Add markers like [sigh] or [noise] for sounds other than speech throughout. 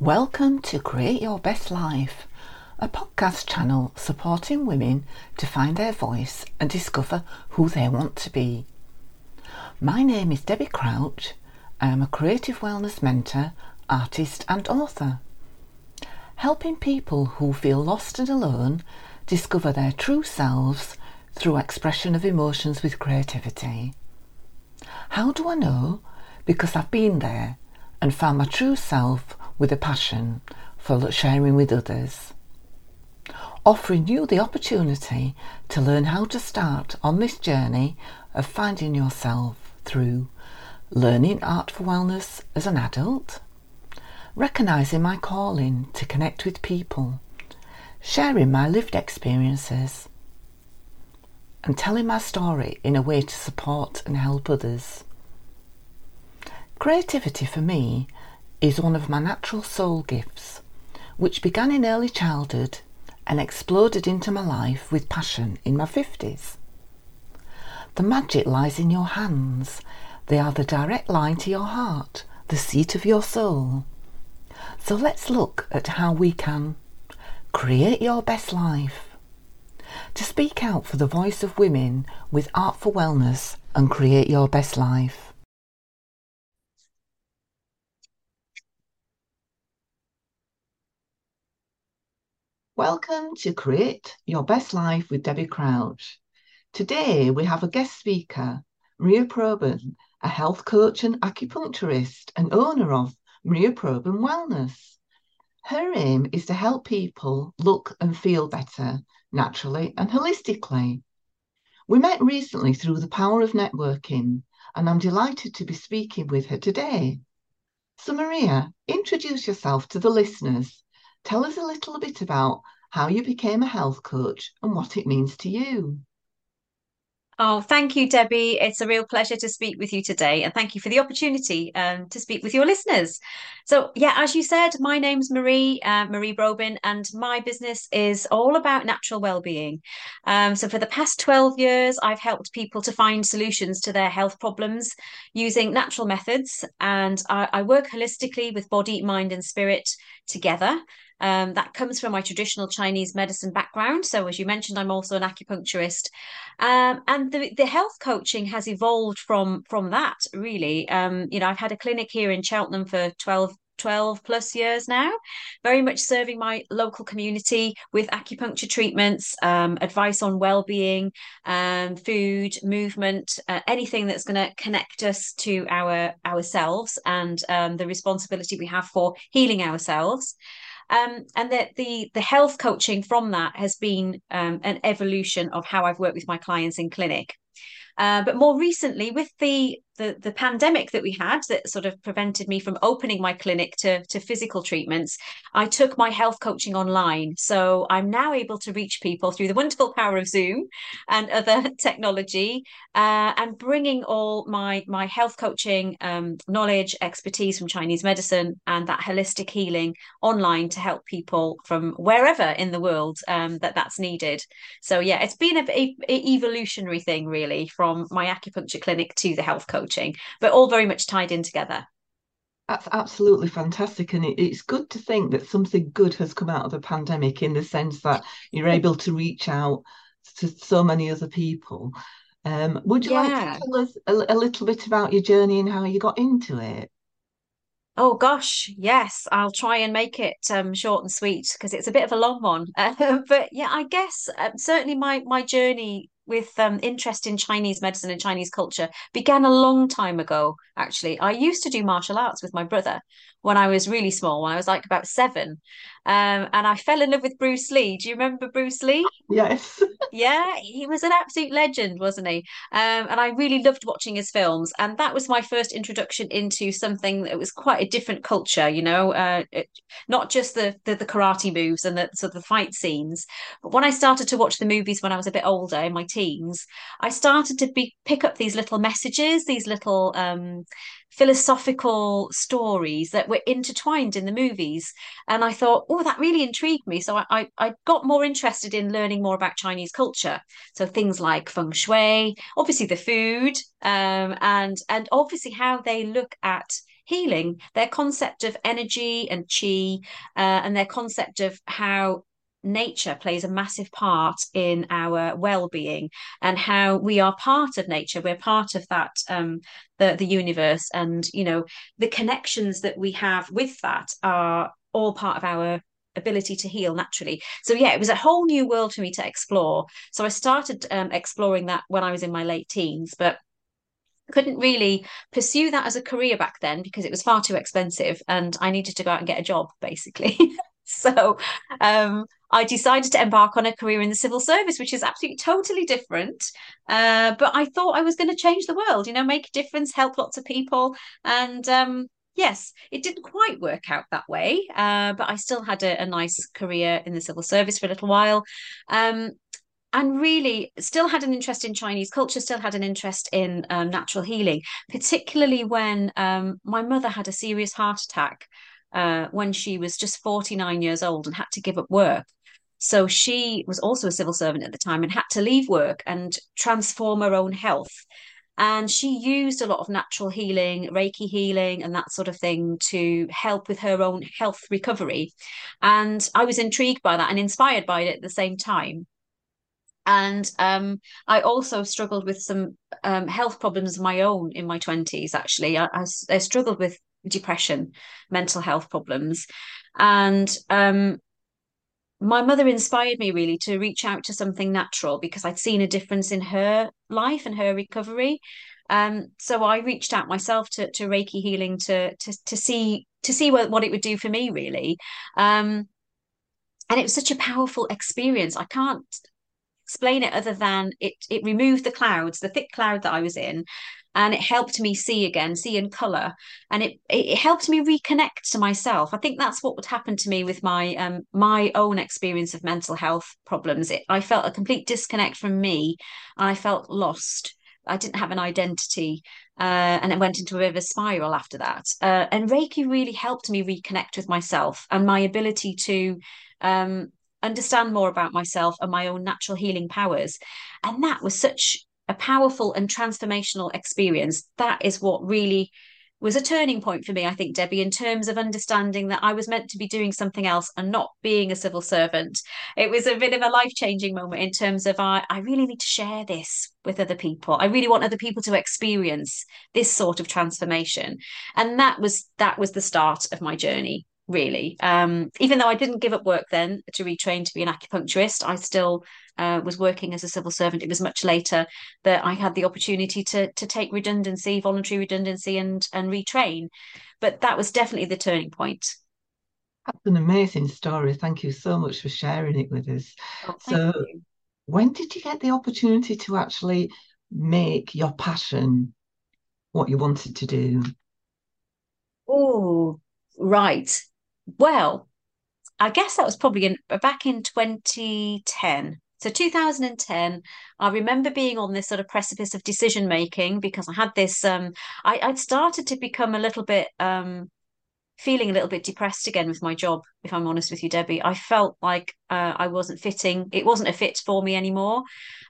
Welcome to Create Your Best Life, a podcast channel supporting women to find their voice and discover who they want to be. My name is Debbie Crouch. I am a creative wellness mentor, artist, and author. Helping people who feel lost and alone discover their true selves through expression of emotions with creativity. How do I know? Because I've been there and found my true self with a passion for sharing with others. Offering you the opportunity to learn how to start on this journey of finding yourself through learning art for wellness as an adult, recognizing my calling to connect with people, sharing my lived experiences, and telling my story in a way to support and help others. Creativity for me is one of my natural soul gifts, which began in early childhood and exploded into my life with passion in my 50s. The magic lies in your hands. They are the direct line to your heart, the seat of your soul. So let's look at how we can create your best life. To speak out for the voice of women with Art for Wellness and create your best life. Welcome to Create Your Best Life with Debbie Crouch. Today we have a guest speaker, Maria Brobyn, a health coach and acupuncturist and owner of Maria Brobyn Wellness. Her aim is to help people look and feel better naturally and holistically. We met recently through the power of networking, and I'm delighted to be speaking with her today. So, Maria, introduce yourself to the listeners Tell us a little bit about how you became a health coach and what it means to you. Oh, thank you, Debbie. It's a real pleasure to speak with you today. And thank you for the opportunity um, to speak with your listeners. So, yeah, as you said, my name's Marie, uh, Marie Brobyn, and my business is all about natural well-being. Um, so, for the past 12 years, I've helped people to find solutions to their health problems using natural methods. And I, I work holistically with body, mind, and spirit together. Um, that comes from my traditional Chinese medicine background. So, as you mentioned, I'm also an acupuncturist, um, and the the health coaching has evolved from from that. Really, um, you know, I've had a clinic here in Cheltenham for 12 12 plus years now, very much serving my local community with acupuncture treatments, um, advice on well-being, um, food, movement, uh, anything that's going to connect us to our ourselves and um, the responsibility we have for healing ourselves. Um, and that the the health coaching from that has been um, an evolution of how I've worked with my clients in clinic. Uh, but more recently, with the, the the pandemic that we had, that sort of prevented me from opening my clinic to to physical treatments, I took my health coaching online. So I'm now able to reach people through the wonderful power of Zoom and other [laughs] technology, uh, and bringing all my my health coaching um, knowledge, expertise from Chinese medicine, and that holistic healing online to help people from wherever in the world um, that that's needed. So yeah, it's been a, a, a evolutionary thing really from my acupuncture clinic to the health coaching, but all very much tied in together. That's absolutely fantastic. And it's good to think that something good has come out of the pandemic in the sense that you're able to reach out to so many other people. Um, would you yeah. like to tell us a, a little bit about your journey and how you got into it? Oh gosh, yes, I'll try and make it um, short and sweet because it's a bit of a long one. Uh, [laughs] but yeah, I guess uh, certainly my my journey with um, interest in Chinese medicine and Chinese culture began a long time ago, actually. I used to do martial arts with my brother when I was really small, when I was like about seven. Um, and I fell in love with Bruce Lee. Do you remember Bruce Lee? Yes. [laughs] yeah, he was an absolute legend, wasn't he? Um, and I really loved watching his films. And that was my first introduction into something that was quite a different culture, you know, uh, it, not just the, the, the karate moves and the sort of the fight scenes. But when I started to watch the movies when I was a bit older in my teens, I started to be pick up these little messages, these little um, philosophical stories that were intertwined in the movies. And I thought, oh, that really intrigued me. So I, I, got more interested in learning more about Chinese culture. So things like feng shui, obviously the food, um, and and obviously how they look at healing, their concept of energy and chi, uh, and their concept of how nature plays a massive part in our well-being and how we are part of nature. We're part of that um the the universe and you know the connections that we have with that are all part of our ability to heal naturally. So yeah it was a whole new world for me to explore. So i started um, exploring that when i was in my late teens but couldn't really pursue that as a career back then because it was far too expensive and I needed to go out and get a job basically. [laughs] so um, I decided to embark on a career in the civil service, which is absolutely totally different. Uh, but I thought I was going to change the world, you know, make a difference, help lots of people. And um, yes, it didn't quite work out that way, uh, but I still had a, a, nice career in the civil service for a little while. Um, and really still had an interest in Chinese culture, still had an interest in um, natural healing, particularly when um, my mother had a serious heart attack uh, when she was just 49 years old and had to give up work. So she was also a civil servant at the time and had to leave work and transform her own health. And she used a lot of natural healing, Reiki healing, and that sort of thing to help with her own health recovery. And I was intrigued by that and inspired by it at the same time. And um, I also struggled with some um, health problems of my own in my 20s, actually. I, I, I struggled with depression, mental health problems. And um, my mother inspired me really to reach out to something natural because I'd seen a difference in her life and her recovery. Um, so I reached out myself to, to Reiki healing to to to see to see what, what it would do for me really. Um, and it was such a powerful experience. I can't explain it other than it it removed the clouds, the thick cloud that I was in, and it helped me see again see in color and it it helped me reconnect to myself i think that's what would happen to me with my um my own experience of mental health problems it, i felt a complete disconnect from me and i felt lost I didn't have an identity, uh, and it went into a bit of a spiral after that. Uh, and Reiki really helped me reconnect with myself and my ability to um, understand more about myself and my own natural healing powers. And that was such a powerful and transformational experience. That is what really was a turning point for me, I think, Debbie, in terms of understanding that I was meant to be doing something else and not being a civil servant. It was a bit of a life changing moment in terms of I, I really need to share this with other people. I really want other people to experience this sort of transformation. And that was that was the start of my journey really. Um, even though I didn't give up work then to retrain to be an acupuncturist, I still uh, was working as a civil servant. It was much later that I had the opportunity to to take redundancy, voluntary redundancy, and and retrain. But that was definitely the turning point. That's an amazing story. Thank you so much for sharing it with us. Oh, so, you. when did you get the opportunity to actually make your passion what you wanted to do? Oh, right. Well, I guess that was probably in back in 2010. So 2010, I remember being on this sort of precipice of decision making because I had this um I, I'd started to become a little bit um feeling a little bit depressed again with my job, if I'm honest with you, Debbie. I felt like uh, I wasn't fitting, it wasn't a fit for me anymore.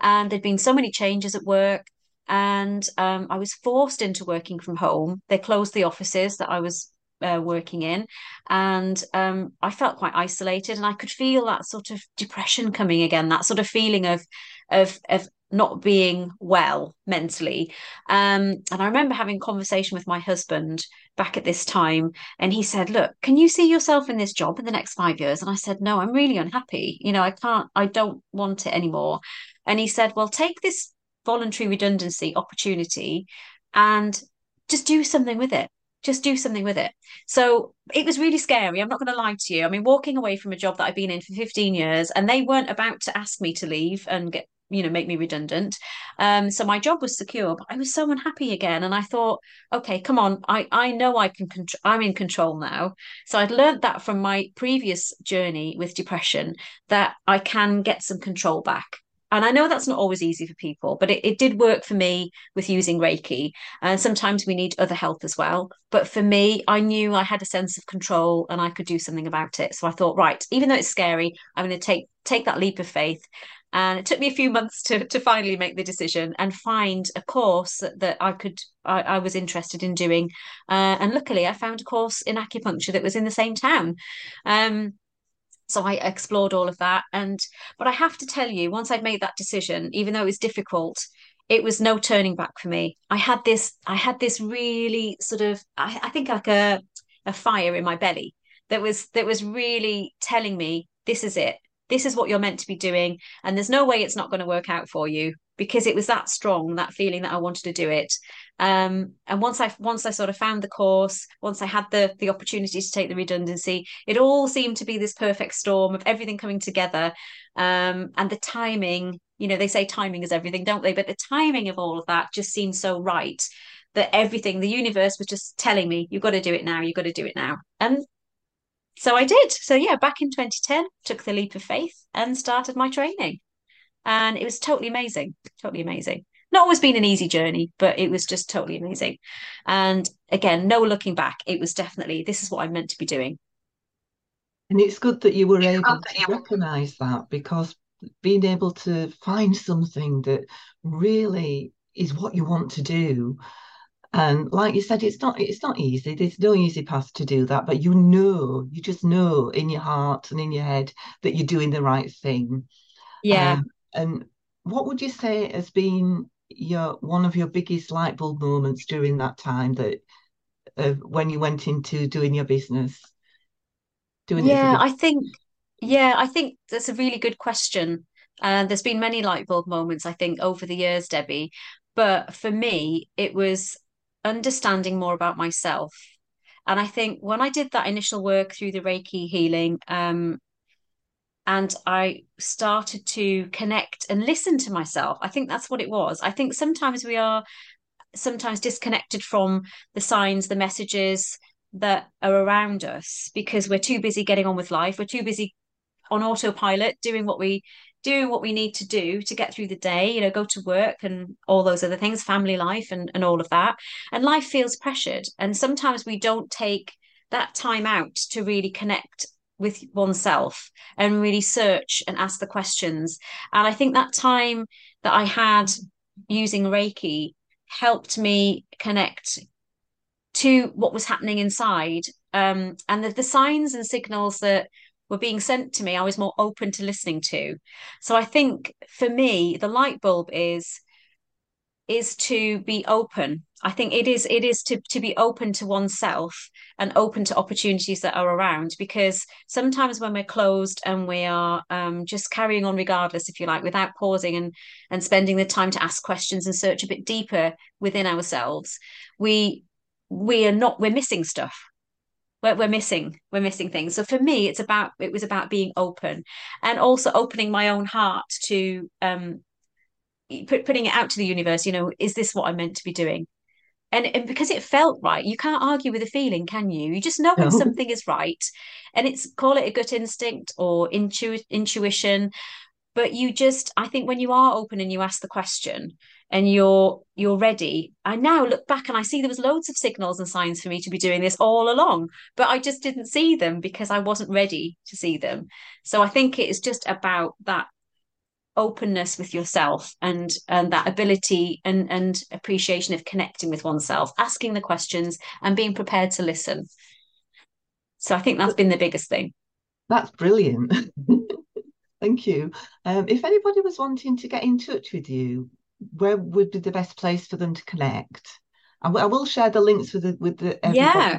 And there'd been so many changes at work. And um, I was forced into working from home. They closed the offices that I was uh, working in, and um, I felt quite isolated, and I could feel that sort of depression coming again, that sort of feeling of of of not being well mentally. Um, and I remember having a conversation with my husband back at this time, and he said, "Look, can you see yourself in this job in the next five years?" And I said, "No, I'm really unhappy. You know, I can't. I don't want it anymore." And he said, "Well, take this voluntary redundancy opportunity and just do something with it just do something with it. So it was really scary. I'm not going to lie to you. I mean, walking away from a job that I've been in for 15 years and they weren't about to ask me to leave and get, you know, make me redundant. Um, so my job was secure, but I was so unhappy again. And I thought, okay, come on, I, I know I can control, I'm in control now. So I'd learned that from my previous journey with depression that I can get some control back. And I know that's not always easy for people, but it, it did work for me with using Reiki. And sometimes we need other help as well. But for me, I knew I had a sense of control and I could do something about it. So I thought, right, even though it's scary, I'm going to take take that leap of faith And it took me a few months to to finally make the decision and find a course that, that I could I, I, was interested in doing. Uh, and luckily, I found a course in acupuncture that was in the same town. Um, so I explored all of that. And but I have to tell you, once I'd made that decision, even though it was difficult, it was no turning back for me. I had this I had this really sort of I, I think like a a fire in my belly that was that was really telling me this is it this is what you're meant to be doing and there's no way it's not going to work out for you because it was that strong that feeling that I wanted to do it. Um, and once I once I sort of found the course once I had the the opportunity to take the redundancy it all seemed to be this perfect storm of everything coming together. Um, and the timing you know they say timing is everything don't they? But the timing of all of that just seemed so right that everything the universe was just telling me you've got to do it now you've got to do it now. And so I did. So yeah, back in 2010, took the leap of faith and started my training. And it was totally amazing, totally amazing. Not always been an easy journey, but it was just totally amazing. And again, no looking back. It was definitely this is what I'm meant to be doing. And it's good that you were able to recognize that because being able to find something that really is what you want to do and like you said, it's not it's not easy. There's no easy path to do that, but you know, you just know in your heart and in your head that you're doing the right thing. Yeah. Um, and what would you say has been your one of your biggest light bulb moments during that time that uh, when you went into doing your business? Doing yeah, I think yeah, I think that's a really good question. Uh, there's been many light bulb moments, I think, over the years, Debbie. But for me, it was understanding more about myself. And I think when I did that initial work through the Reiki healing, um, and I started to connect and listen to myself, I think that's what it was. I think sometimes we are sometimes disconnected from the signs, the messages that are around us because we're too busy getting on with life. We're too busy on autopilot doing what we doing what we need to do to get through the day, you know, go to work and all those other things, family life and, and all of that. And life feels pressured. And sometimes we don't take that time out to really connect with oneself and really search and ask the questions. And I think that time that I had using Reiki helped me connect to what was happening inside um, and the, the signs and signals that were being sent to me, I was more open to listening to. So I think for me, the light bulb is is to be open. I think it is it is to to be open to oneself and open to opportunities that are around because sometimes when we're closed and we are um, just carrying on regardless, if you like, without pausing and and spending the time to ask questions and search a bit deeper within ourselves, we we are not we're missing stuff we're, we're missing we're missing things. So for me it's about it was about being open and also opening my own heart to um put, putting it out to the universe you know is this what i'm meant to be doing? And, and because it felt right you can't argue with a feeling can you? You just know when something is right and it's call it a gut instinct or intu- intuition but you just i think when you are open and you ask the question and you're you're ready. I now look back and i see there was loads of signals and signs for me to be doing this all along but i just didn't see them because i wasn't ready to see them. So i think it is just about that openness with yourself and and that ability and and appreciation of connecting with oneself asking the questions and being prepared to listen. So i think that's been the biggest thing. That's brilliant. [laughs] Thank you. Um, if anybody was wanting to get in touch with you where would be the best place for them to connect? I, I will share the links with the with the everybody. yeah.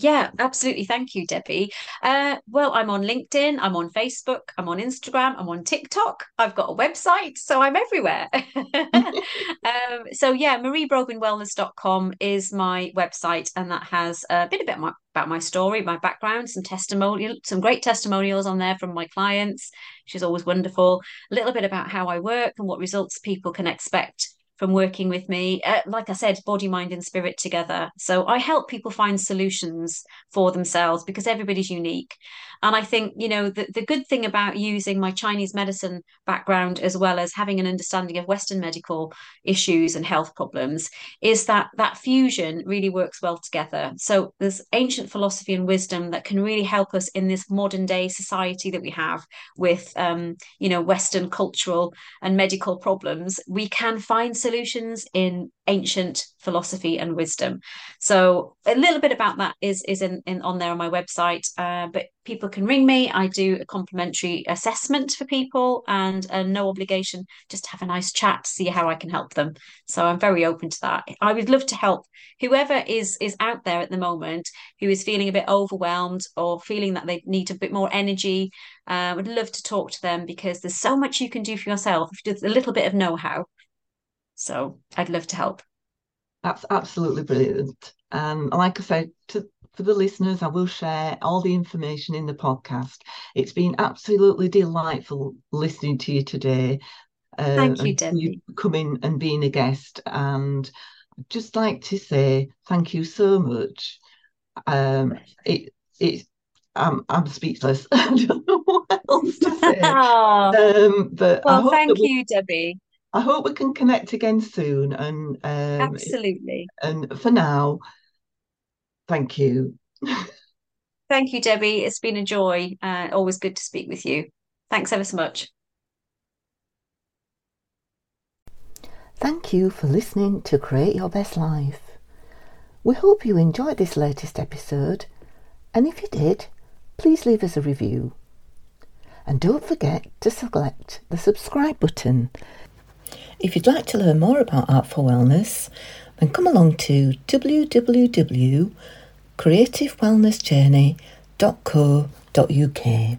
Yeah, absolutely. Thank you, Debbie. Uh, well, I'm on LinkedIn, I'm on Facebook, I'm on Instagram, I'm on TikTok. I've got a website, so I'm everywhere. [laughs] um, so yeah, mariebrobynwellness.com is my website, and that has a bit about my about my story, my background, some testimonial, some great testimonials on there from my clients. She's always wonderful. A little bit about how I work and what results people can expect from working with me. Uh, like I said, body, mind, and spirit together. So I help people find solutions for themselves because everybody's unique. And I think, you know, the, the good thing about using my Chinese medicine background as well as having an understanding of Western medical issues and health problems is that that fusion really works well together. So there's ancient philosophy and wisdom that can really help us in this modern day society that we have with, um, you know, Western cultural and medical problems. We can find solutions in ancient philosophy and wisdom. So a little bit about that is is in, in on there on my website. Uh, but people can ring me. I do a complimentary assessment for people and a no obligation, just have a nice chat, see how I can help them. So I'm very open to that. I would love to help whoever is is out there at the moment who is feeling a bit overwhelmed or feeling that they need a bit more energy. I uh, would love to talk to them because there's so much you can do for yourself just a little bit of know-how so I'd love to help. That's absolutely brilliant. Um, like I said, to, for the listeners, I will share all the information in the podcast. It's been absolutely delightful listening to you today. Uh, thank you, Debbie. You coming and being a guest. And I'd just like to say thank you so much. Um, it, it, I'm, I'm speechless. [laughs] I don't know what else to say. [laughs] um, but well, thank you, Debbie. I hope we can connect again soon. And um, absolutely. And for now, thank you. thank you, Debbie. It's been a joy. Uh, always good to speak with you. Thanks ever so much. Thank you for listening to Create Your Best Life. We hope you enjoyed this latest episode, and if you did, please leave us a review. And don't forget to select the subscribe button if you'd like to learn more about Art for Wellness, then come along to www.creativewellnessjourney.co.uk.